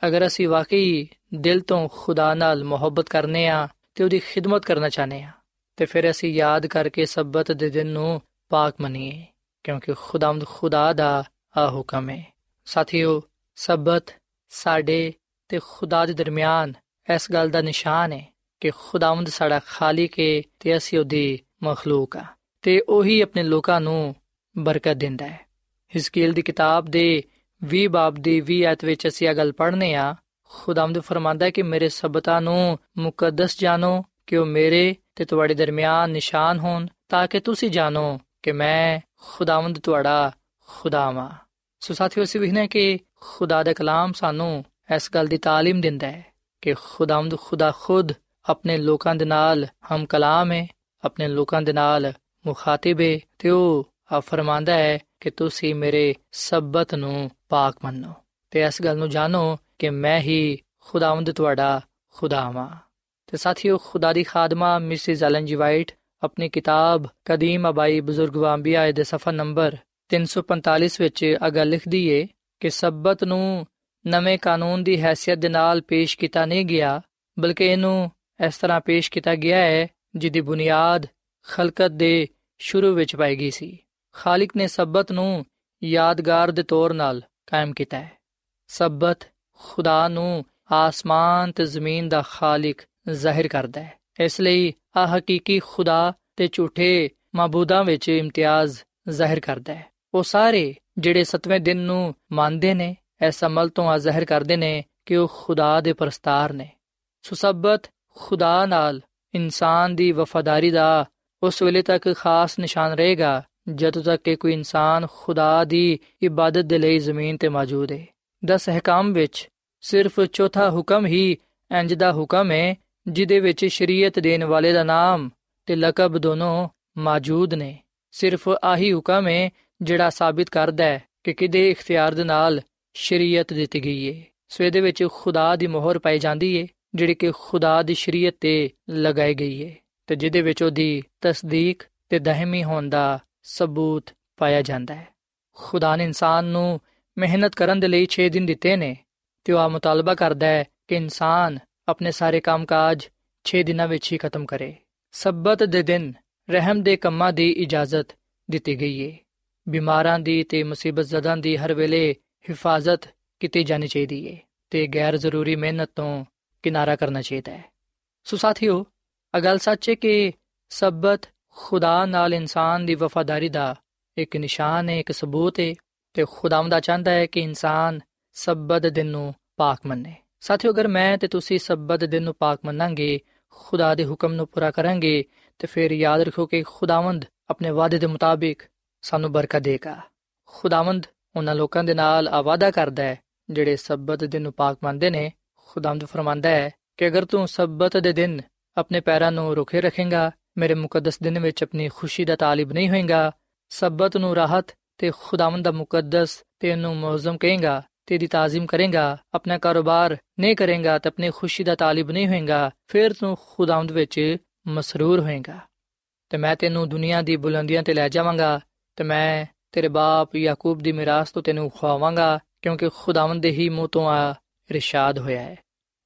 ਅਗਰ ਅਸੀਂ ਵਾਕਈ ਦਿਲ ਤੋਂ ਖੁਦਾ ਨਾਲ ਮੁਹੱਬਤ ਕਰਨੇ ਆ ਤੇ ਉਹਦੀ ਖਿਦਮਤ ਕਰਨਾ ਚਾਹਨੇ ਆ, ਤੇ ਫਿਰ ਅਸੀਂ ਯਾਦ ਕਰਕੇ ਸਬਤ ਦੇ ਦਿਨ ਨੂੰ ਪਾਕ ਮੰਨੀਏ, ਕਿਉਂਕਿ ਖੁਦਾਵੰਦ ਖੁਦਾ ਦਾ ਆ ਹੁਕਮ ਹੈ। ਸਾਥੀਓ ਸਬਤ ਸਾਡੇ ਤੇ ਖੁਦਾ ਦੇ ਦਰਮਿਆਨ ਇਸ ਗੱਲ ਦਾ ਨਿਸ਼ਾਨ ਹੈ ਕਿ ਖੁਦਾਵੰਦ ਸਾਡਾ ਖਾਲਿਕ ਹੈ ਤੇ ਅਸੀਂ ਉਹਦੀ ਮਖਲੂਕ ਆ ਤੇ ਉਹੀ ਆਪਣੇ ਲੋਕਾਂ ਨੂੰ ਬਰਕਤ ਦਿੰਦਾ ਹੈ। ਹਿਸਕੀਲ ਦੀ ਕਿਤਾਬ ਦੇ 20 ਬਾਬ ਦੀ 20 ਆਇਤ ਵਿੱਚ ਅਸੀਂ ਇਹ ਗੱਲ ਪੜ੍ਹਨੇ ਆ, ਖੁਦਾਵੰਦ ਫਰਮਾਂਦਾ ਹੈ ਕਿ ਮੇਰੇ ਸਬਤਾਂ ਨੂੰ ਮੁਕੱਦਸ ਜਾਣੋ ਕਿ ਉਹ ਮੇਰੇ ਤੇ ਤੁਹਾਡੇ ਦਰਮਿਆਨ ਨਿਸ਼ਾਨ ਹੋਣ ਤਾਂ ਕਿ ਤੁਸੀਂ ਜਾਣੋ ਕਿ ਮੈਂ ਖੁਦਾਵੰਦ ਤੁਹਾਡਾ ਖੁਦਾਵਾ। ਸੋ ਸਾਥੀਓ, ਅਸੀਂ ਵਿਖਨੇ ਕਿ ਖੁਦਾ ਦਾ ਕਲਾਮ ਸਾਨੂੰ ਇਸ ਗੱਲ ਦੀ ਤਾਲੀਮ ਦਿੰਦਾ ਹੈ ਕਿ ਖੁਦਾਵੰਦ ਖੁਦਾ ਖੁਦ ਆਪਣੇ ਲੋਕਾਂ ਦੇ ਨਾਲ ਹਮ ਕਲਾਮ ਹੈ, ਆਪਣੇ ਲੋਕਾਂ ਦੇ ਨਾਲ ਮੁਖਾਤਿਬ ਹੈ ਤੇ ਉਹ ਆ ਫਰਮਾਂਦਾ ਹੈ ਕਿ ਤੁਸੀਂ ਮੇਰੇ ਸਬਤ ਨੂੰ ਪਾਕ ਮੰਨੋ। ਤੇ ਇਸ ਗੱਲ ਨੂੰ ਜਾਣੋ ਕਿ ਮੈਂ ਹੀ ਖੁਦਾਵੰਦ ਤੁਹਾਡਾ ਖੁਦਾਵਾ ਤੇ ਸਾਥੀਓ, ਖੁਦਾ ਦੀ ਖਾਦਮਾ ਮਿਸਿਸ ਐਲਨ ਜੀ ਵਾਈਟ ਆਪਣੀ ਕਿਤਾਬ ਕਦੀਮ ਅਬਾਈ ਬਜ਼ੁਰਗ ਵਾਂਬੀਆ ਦੇ ਸਫਾ ਨੰਬਰ 345 ਵਿੱਚ ਅਗਾ ਲਿਖਦੀ ਏ ਕਿ ਸਬਤ ਨੂੰ ਨਵੇਂ ਕਾਨੂੰਨ ਦੀ ਹیثیت ਦੇ ਨਾਲ ਪੇਸ਼ ਕੀਤਾ ਨਹੀਂ ਗਿਆ, ਬਲਕਿ ਇਹਨੂੰ ਇਸ ਤਰ੍ਹਾਂ ਪੇਸ਼ ਕੀਤਾ ਗਿਆ ਹੈ ਜਿਹਦੀ ਬੁਨਿਆਦ ਖਲਕਤ ਦੇ ਸ਼ੁਰੂ ਵਿੱਚ ਪਾਈ ਗਈ ਸੀ। ਖਾਲਕ ਨੇ ਸਬਤ ਨੂੰ ਯਾਦਗਾਰ ਦੇ ਤੌਰ ਨਾਲ ਕਾਇਮ ਕੀਤਾ ਹੈ। ਸਬਤ ਖੁਦਾ ਨੂੰ ਆਸਮਾਨ ਤੇ ਜ਼ਮੀਨ ਦਾ ਖਾਲਕ ਜ਼ਾਹਿਰ ਕਰਦਾ ਹੈ। ਇਸ ਲਈ ਆ ਹਕੀਕੀ ਖੁਦਾ ਤੇ ਝੂਠੇ ਮਾਬੂਦਾਂ ਵਿੱਚ ਇਮਤਿਆਜ਼ ਜ਼ਾਹਿਰ ਕਰਦਾ ਹੈ। ਉਹ ਸਾਰੇ ਜਿਹੜੇ ਸਤਵੇਂ ਦਿਨ ਨੂੰ ਮੰਨਦੇ ਨੇ ਇਸ ਅਮਲ ਤੋਂ ਆ ਜ਼ਾਹਿਰ ਕਰਦੇ ਨੇ ਕਿ ਉਹ ਖੁਦਾ ਦੇ ਪਰਸਤਾਰ ਨੇ। ਸੁਸਬਤ ਖੁਦਾ ਨਾਲ ਇਨਸਾਨ ਦੀ ਵਫਾਦਾਰੀ ਦਾ ਉਸ ਵੇਲੇ ਤੱਕ ਖਾਸ ਨਿਸ਼ਾਨ ਰਹੇਗਾ, ਜਦੋਂ ਤੱਕ ਕਿ ਕੋਈ ਇਨਸਾਨ ਖੁਦਾ ਦੀ ਇਬਾਦਤ ਦੇ ਲਈ ਜ਼ਮੀਨ ਤੇ ਮੌਜੂਦ ਹੈ 10 ਹਕਾਮ ਵਿੱਚ ਸਿਰਫ ਚੌਥਾ ਹੁਕਮ ਹੀ ਇੰਜ ਦਾ ਹੁਕਮ ਹੈ ਜਿਹਦੇ ਵਿੱਚ ਸ਼ਰੀਅਤ ਦੇਣ ਵਾਲੇ ਦਾ ਨਾਮ ਤੇ ਲਕਬ ਦੋਨੋਂ ਮੌਜੂਦ ਨੇ। ਸਿਰਫ ਆਹੀ ਹੁਕਮ ਹੈ ਜਿਹੜਾ ਸਾਬਿਤ ਕਰਦਾ ਹੈ ਕਿ ਕਿਦੇ ਇਖਤਿਆਰ ਦੇ ਨਾਲ ਸ਼ਰੀਅਤ ਦਿੱਤੀ ਗਈ ਹੈ ਸੋ ਇਹਦੇ ਵਿੱਚ ਖੁਦਾ ਦੀ ਮੋਹਰ ਪਾਈ ਜਾਂਦੀ ਹੈ ਜਿਹੜੀ ਕਿ ਖੁਦਾ ਦੀ ਸ਼ਰੀਅਤ ਤੇ ਲਗਾਈ ਗਈ ਹੈ ਤੇ ਜਿਹਦੇ ਵਿੱਚ ਉਹਦੀ ਤਸਦੀਕ ਤੇ ਦਹਮੀ ਹੋਣ ਦਾ ਸਬੂਤ ਪਾਇਆ ਜਾਂਦਾ ਹੈ। ਖੁਦਾ ਨੇ ਇਨਸਾਨ ਨੂੰ ਮਿਹਨਤ ਕਰਨ ਦੇ ਲਈ 6 ਦਿਨ ਦਿੱਤੇ ਨੇ, ਤੇ ਉਹ ਆ ਮੁਤਾਲਬਾ ਕਰਦਾ ਹੈ ਕਿ ਇਨਸਾਨ ਆਪਣੇ ਸਾਰੇ ਕੰਮਕਾਜ 6 ਦਿਨਾਂ ਵਿੱਚ ਹੀ ਖਤਮ ਕਰੇ। ਸਬਤ ਦੇ ਦਿਨ ਰਹਿਮ ਦੇ ਕੰਮਾਂ ਦੀ ਇਜਾਜ਼ਤ ਦਿੱਤੀ ਗਈ ਹੈ ਬਿਮਾਰਾਂ ਦੀ ਤੇ ਮੁਸੀਬਤ ਜ਼ਦਾਂ ਦੀ ਹਰ ਵੇਲੇ ਹਿਫਾਜ਼ਤ ਕੀਤੀ ਜਾਣੀ ਚਾਹੀਦੀ ਹੈ ਤੇ ਗੈਰ ਜ਼ਰੂਰੀ ਮਿਹਨਤ ਤੋਂ ਕਿਨਾਰਾ ਕਰਨਾ ਚਾਹੀਦਾ ਹੈ। ਸੋ ਸਾਥੀਓ ਅਗਲ ਸੱਚ ਹੈ ਕਿ ਸਬਤ ਖੁਦਾ ਨਾਲ ਇਨਸਾਨ ਦੀ ਵਫਾਦਾਰੀ ਦਾ ਇੱਕ ਨਿਸ਼ਾਨ ਹੈ ਇੱਕ ਸਬੂਤ ਹੈ ਤੇ ਖੁਦਾਵੰਦਾ ਚਾਹੁੰਦਾ ਹੈ ਕਿ ਇਨਸਾਨ ਸਬਤ ਦਿਨ ਨੂੰ ਪਾਕ ਮੰਨੇ। ਸਾਥੀਓ, ਅਗਰ ਮੈਂ ਤੇ ਤੁਸੀਂ ਸਬਤ ਦਿਨ ਨੂੰ ਪਾਕ ਮੰਨਾਂਗੇ, ਖੁਦਾ ਦੇ ਹੁਕਮ ਨੂੰ ਪੂਰਾ ਕਰਾਂਗੇ ਤੇ ਫਿਰ ਯਾਦ ਰੱਖੋ ਕਿ ਖੁਦਾਵੰਦ ਆਪਣੇ ਵਾਅਦੇ ਦੇ ਮੁਤਾਬਿਕ ਸਾਨੂੰ ਬਰਕਤ ਦੇਗਾ। ਖੁਦਾਵੰਦ ਉਹਨਾਂ ਲੋਕਾਂ ਦੇ ਨਾਲ ਆਵਾਦਾ ਕਰਦਾ ਹੈ, ਜਿਹੜੇ ਸਬਤ ਦਿਨ ਨੂੰ ਪਾਕ ਮੰਨਦੇ ਨੇ। ਖੁਦਾਵੰਦ ਫਰਮਾਂਦਾ ਹੈ ਕਿ ਅਗਰ ਤੂੰ ਸਬਤ ਦੇ ਦਿਨ ਆਪਣੇ ਪੈਰਾਂ ਨੂੰ ਰੁਕੇ ਰੱਖੇਗਾ, ਮੇਰੇ ਮੁਕੱਦਸ ਦਿਨ ਵਿੱਚ ਆਪਣੀ ਖੁਸ਼ੀ ਦਾ ਤਾਲਿਬ ਨਹੀਂ ਹੋਏਗਾ, ਸਬਤ ਨੂੰ ਰਾਹਤ ਤੇ ਖੁਦਾਵੰਦ ਦਾ ਮੁਕੱਦਸ ਤੇ ਉਹਨੂੰ ਮੌਜ਼ਮ ਕਹੇਗਾ ਤੇ ਦੀ ਤਾਜ਼ੀਮ ਕਰੇਗਾ, ਆਪਣਾ ਕਾਰੋਬਾਰ ਨਹੀਂ ਕਰੇਗਾ ਤੇ ਆਪਣੀ ਖੁਸ਼ੀ ਦਾ ਤਾਲਿਬ ਨਹੀਂ ਹੋਏਗਾ, ਫਿਰ ਤੂੰ ਖੁਦਾਵੰਦ ਵਿੱਚ ਮਸਰੂਰ ਹੋਏਗਾ। ਤੇ ਮੈਂ ਤੈਨੂੰ ਦੁਨੀਆ ਦੀ ਬੁਲੰਦੀਆਂ ਤੇ ਲੈ ਜਾਵਾਂਗਾ ਤੇ ਮੈਂ ਤੇਰੇ ਬਾਪ ਯਾਕੂਬ ਦੀ ਮਿਰਾਸ ਤੋਂ ਤੈਨੂੰ ਖਵਾਵਾਂਗਾ, ਕਿਉਂਕਿ ਖੁਦਾਵੰਦ ਦੇ ਹੀ ਮੂੰਹ ਤੋਂ ਆ ਇਰਸ਼ਾਦ ਹੋਇਆ ਹੈ।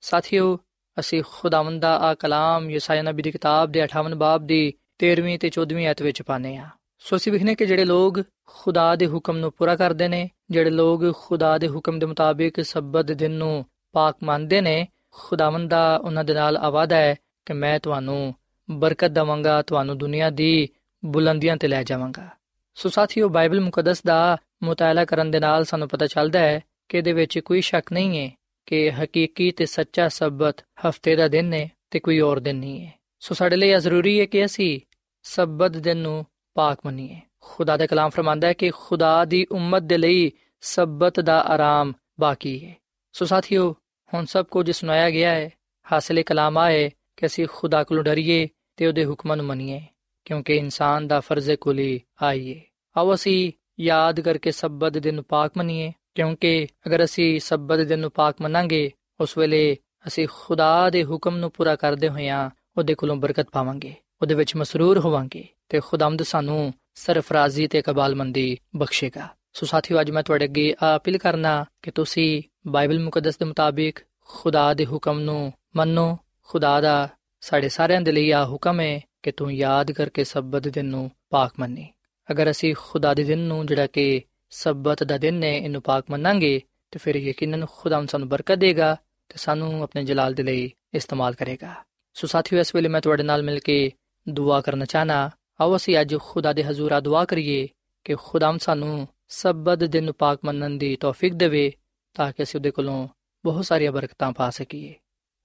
ਸਾਥੀਓ, ਅਸੀਂ ਖੁਦਾਵੰਦ ਦਾ ਆ ਕਲਾਮ ਯਸਾਇਆ ਨਬੀ ਦੀ ਕਿਤਾਬ ਦੇ 58 ਬਾਬ ਦੀ 13ਵੀਂ ਤੇ 14ਵੀਂ ਆਇਤ ਵਿੱਚ ਪਾਨੇ ਆ ਸੋ ਅਸੀਂ ਵਿਖਨੇ ਕਿ ਜਿਹੜੇ ਲੋਕ ਖੁਦਾ ਦੇ ਹੁਕਮ ਨੂੰ ਪੂਰਾ ਕਰਦੇ ਨੇ, ਜਿਹੜੇ ਲੋਕ ਖੁਦਾ ਦੇ ਹੁਕਮ ਦੇ ਮੁਤਾਬਿਕ ਸਬਤ ਦਿਨ ਨੂੰ ਪਾਕ ਮੰਨਦੇ ਨੇ, ਖੁਦਾਵੰਦ ਦਾ ਉਹਨਾਂ ਦੇ ਨਾਲ ਆਵਾਦਾ ਹੈ ਕਿ ਮੈਂ ਤੁਹਾਨੂੰ ਬਰਕਤ ਦਵਾਂਗਾ, ਤੁਹਾਨੂੰ ਦੁਨੀਆ ਦੀ ਬੁਲੰਦੀਆਂ ਤੇ ਲੈ ਜਾਵਾਂਗਾ। ਸੋ ਸਾਥੀਓ, ਬਾਈਬਲ ਮੁਕੱਦਸ ਦਾ ਮੁਤਾਲਾ ਕਰਨ ਦੇ ਨਾਲ ਸਾਨੂੰ ਪਤਾ ਚੱਲਦਾ ਹੈ ਕਿ ਇਹਦੇ ਵਿੱਚ ਕੋਈ ਸ਼ੱਕ ਨਹੀਂ ਹੈ ਕਿ ਹਕੀਕੀ ਤੇ ਸੱਚਾ ਸਬਤ ਹਫ਼ਤੇ ਦਾ ਦਿਨ ਹੈ ਤੇ ਕੋਈ ਹੋਰ ਦਿਨ ਨਹੀਂ ਹੈ। ਸੋ ਸਾਡੇ ਲਈ ਇਹ ਜ਼ਰੂਰੀ ਹੈ ਕਿ ਅਸੀਂ ਸਬਤ ਦਿਨ ਨੂੰ ਪਾਕ ਮੰਨੀਏ। ਖੁਦਾ ਦਾ ਕਲਾਮ ਫਰਮਾਂਦਾ ਹੈ ਕਿ ਖੁਦਾ ਦੀ ਉਮਤ ਦੇ ਲਈ ਸਬਤ ਦਾ ਆਰਾਮ ਬਾਕੀ ਹੈ। ਸੋ ਸਾਥੀਓ, ਹੁਣ ਸਭ ਕੁਝ ਸੁਣਾਇਆ ਗਿਆ ਹੈ, ਹਾਸਲੇ ਕਲਾਮ ਆਏ ਕਿ ਅਸੀਂ ਖੁਦਾ ਕੋਲੋਂ ਡਰੀਏ ਤੇ ਉਹਦੇ ਹੁਕਮਾਂ ਨੂੰ ਮੰਨੀਏ। ਕਿਉਂਕਿ ਇਨਸਾਨ ਦਾ ਫਰਜ਼ ਕੁਲੀ, ਆਈਏ। ਆਓ ਅਸੀਂ ਯਾਦ ਕਰਕੇ ਸਬਤ ਦਿਨ ਨੂੰ ਪਾਕ ਮੰਨੀਏ, ਕਿਉਂਕਿ ਅਗਰ ਅਸੀਂ ਸਬਤ ਦਿਨ ਨੂੰ ਪਾਕ ਮੰਨਾਂਗੇ, ਉਸ ਵੇਲੇ ਅਸੀਂ ਖੁਦਾ ਦੇ ਹੁਕਮ ਨੂੰ ਪੂਰਾ ਕਰਦੇ ਹੋਇਆਂ ਉਹਦੇ ਕੋਲੋਂ ਬਰਕਤ ਪਾਵਾਂਗੇ, ਉਹਦੇ ਵਿੱਚ ਮਸਰੂਰ ਹੋਵਾਂਗੇ ਤੇ ਖੁਦਾਮਦ ਸਾਨੂੰ ਸਰਫਰਾਜ਼ੀ ਤੇ ਕਬਾਲਮੰਦੀ ਬਖਸ਼ੇਗਾ। ਸੋ ਸਾਥੀਓ, ਅੱਜ ਮੈਂ ਤੁਹਾਡੇ ਅੱਗੇ ਅਪੀਲ ਕਰਨਾ ਕਿ ਤੁਸੀਂ ਬਾਈਬਲ ਮੁਕੱਦਸ ਦੇ ਮੁਤਾਬਿਕ ਖੁਦਾ ਦੇ ਹੁਕਮ ਨੂੰ ਮੰਨੋ, ਖੁਦਾ ਦਾ ਸਾਡੇ ਸਾਰਿਆਂ ਦੇ ਲਈ ਆ ਹੁਕਮ ਹੈ ਕਿ ਤੂੰ ਯਾਦ ਕਰਕੇ ਸਬਤ ਦਿਨ ਨੂੰ ਪਾਕ ਮੰਨੀ। ਅਗਰ ਅਸੀਂ ਖੁਦਾ ਦੇ ਦਿਨ ਨੂੰ ਜਿਹੜਾ ਕਿ ਸਬਤ ਦਾ ਦਿਨ ਹੈ, ਇਹਨੂੰ ਪਾਕ ਮੰਨਾਂਗੇ, ਤੇ ਫਿਰ ਯਕੀਨਨ ਖੁਦਾ ਸਾਨੂੰ ਬਰਕਤ ਦੇਗਾ ਤੇ ਸਾਨੂੰ ਆਪਣੇ ਜਲਾਲ ਦੇ ਲਈ ਇਸਤੇਮਾਲ ਕਰੇਗਾ। ਸੋ ਸਾਥੀਓ, ਇਸ ਵੇਲੇ ਮੈਂ ਤੁਹਾਡੇ ਨਾਲ ਮਿਲ ਕੇ ਦੁਆ ਕਰਨਾ ਚਾਹਨਾ, ਆਓ ਅਸੀਂ ਅੱਜ ਖੁਦਾ ਦੇ ਹਜ਼ੂਰ ਆ ਦੁਆ ਕਰੀਏ ਕਿ ਖੁਦਾਮ ਸਾਨੂੰ ਸਬਤ ਦਿਨ ਨੂੰ ਪਾਕ ਮੰਨਣ ਦੀ ਤੌਫੀਕ ਦੇਵੇ ਤਾਂ ਕਿ ਅਸੀਂ ਉਹਦੇ ਕੋਲੋਂ ਬਹੁਤ ਸਾਰੀਆਂ ਬਰਕਤਾਂ ਪਾ ਸਕੀਏ।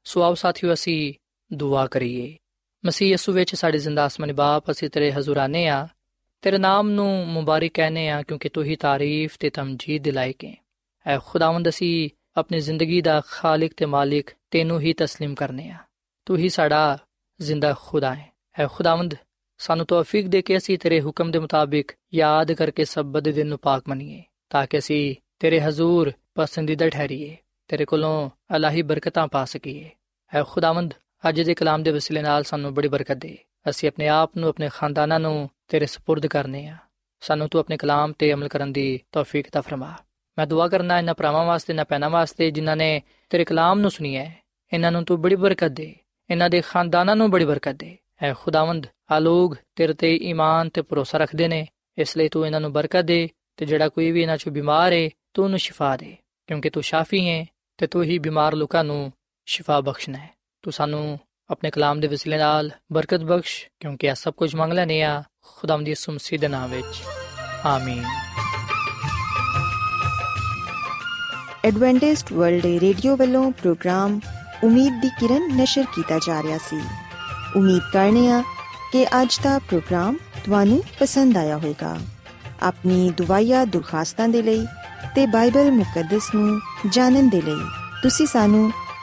ਸੋ ਆਓ ਸਾਥੀਓ, ਅਸੀਂ ਦੁਆ ਕਰੀਏ। ਮਸੀਹ ਯਸੂ ਵਿੱਚ ਸਾਡੇ ਜ਼ਿੰਦਾ ਅਸਮਾਨੀ ਬਾਪ ਅਸੀਂ ਤੇਰੇ ਹਜ਼ੂਰਾਨੇ ਆ ਤੇਰੇ ਨਾਮ ਨੂੰ ਮੁਬਾਰਕ ਕਹਨੇ ਆ ਕਿਉਂਕਿ ਤੂੰ ਹੀ ਤਾਰੀਫ ਤੇ ਤਮਜੀਦ ਦਿਲਾਈ ਕੇ ਐ ਖੁਦਾਵੰਦ ਅਸੀਂ ਆਪਣੀ ਜ਼ਿੰਦਗੀ ਦਾ ਖਾਲਕ ਤੇ ਮਾਲਿਕ ਤੈਨੂੰ ਹੀ تسلیم ਕਰਨੇ ਆ ਤੂੰ ਹੀ ਸਾਡਾ ਜ਼ਿੰਦਾ ਖੁਦਾ ਹੈ ਐ ਖੁਦਾਵੰਦ ਸਾਨੂੰ ਤੌਫੀਕ ਦੇ ਕੇ ਅਸੀਂ ਤੇਰੇ ਹੁਕਮ ਦੇ ਮੁਤਾਬਿਕ ਯਾਦ ਕਰਕੇ ਸਬਤ ਦੇ ਦਿਨ ਨੂੰ ਪਾਕ ਮੰਨੀਏ ਤਾਂ ਕਿ ਅਸੀਂ ਤੇਰੇ ਹਜ਼ੂਰ ਪਸੰਦੀਦਾ ਠਹਿਰੀਏ ਤੇਰੇ ਕੋਲੋਂ ਅਲਾਹੀ ਬਰਕਤਾਂ ਪਾ ਸਕੀਏ ਐ ਖੁਦਾਵੰਦ ਅੱਜ ਦੇ ਕਲਾਮ ਦੇ ਵਸਿਲੇ ਨਾਲ ਸਾਨੂੰ ਬੜੀ ਬਰਕਤ ਦੇ ਅਸੀਂ ਆਪਣੇ ਆਪ ਨੂੰ ਆਪਣੇ ਖਾਨਦਾਨਾਂ ਨੂੰ ਤੇਰੇ سپرد ਕਰਨੇ ਆ ਸਾਨੂੰ ਤੂੰ ਆਪਣੇ ਕਲਾਮ ਤੇ ਅਮਲ ਕਰਨ ਦੀ ਤੌਫੀਕ ਤਾ ਫਰਮਾ ਮੈਂ ਦੁਆ ਕਰਨਾ ਇਹਨਾਂ ਭਰਾਵਾਂ ਵਾਸਤੇ ਨਾ ਪੈਣਾ ਵਾਸਤੇ ਜਿਨ੍ਹਾਂ ਨੇ ਤੇਰੇ ਕਲਾਮ ਨੂੰ ਸੁਣੀ ਹੈ ਇਹਨਾਂ ਨੂੰ ਤੂੰ ਬੜੀ ਬਰਕਤ ਦੇ ਇਹਨਾਂ ਦੇ ਖਾਨਦਾਨਾਂ ਨੂੰ ਬੜੀ ਬਰਕਤ ਦੇ ਐ ਖੁਦਾਵੰਦ ਆ ਲੋਗ ਤੇਰੇ ਤੇ ਈਮਾਨ ਤੇ ਭਰੋਸਾ ਰੱਖਦੇ ਨੇ ਇਸ ਲਈ ਤੂੰ ਇਹਨਾਂ ਨੂੰ ਬਰਕਤ ਦੇ ਤੇ ਜਿਹੜਾ ਕੋਈ ਵੀ ਇਹਨਾਂ ਚੋਂ ਬਿਮਾਰ ਹੈ ਤੂੰ ਉਹਨੂੰ ਸ਼ਿਫਾ ਦੇ ਕਿਉਂਕਿ ਤੂੰ ਸ਼ਾਫੀ ਹੈ ਤੇ ਤੂੰ ਹੀ ਬਿਮਾਰ ਲੋਕਾਂ ਨੂੰ ਸ਼ਿਫਾ ਬਖਸ਼ਣਾ ਹੈ ਤੂੰ ਸਾਨੂੰ ਆਪਣੇ ਕਲਾਮ ਦੇ ਵਸਿਲੇ ਨਾਲ ਬਰਕਤ ਬਖਸ਼, ਕਿਉਂਕਿ ਇਹ ਸਭ ਕੁਝ ਮੰਗ ਲੈਨੇ ਆ ਖੁਦਾਮ ਦੀ ਸੁਮਸੀ ਦੇ ਨਾਮ ਵਿੱਚ। ਆਮੀਨ। ਐਡਵੈਂਟਿਸਟ ਵਰਲਡ ਰੇਡੀਓ ਵੱਲੋਂ ਪ੍ਰੋਗਰਾਮ ਉਮੀਦ ਦੀ ਕਿਰਨ ਨਿਸ਼ਰ ਕੀਤਾ ਜਾ ਰਿਹਾ ਸੀ। ਉਮੀਦ ਕਰਨੇ ਆ ਕਿ ਅੱਜ ਦਾ ਪ੍ਰੋਗਰਾਮ ਤੁਹਾਨੂੰ ਪਸੰਦ ਆਇਆ ਹੋਵੇਗਾ। ਆਪਣੀ ਦੁਆਇਆ ਦੁਰਖਾਸਤਾਂ ਦੇ ਲਈ ਤੇ ਬਾਈਬਲ ਮੁਕੱਦਸ ਨੂੰ ਜਾਣਨ ਦੇ ਲਈ ਤੁਸੀਂ ਸਾਨੂੰ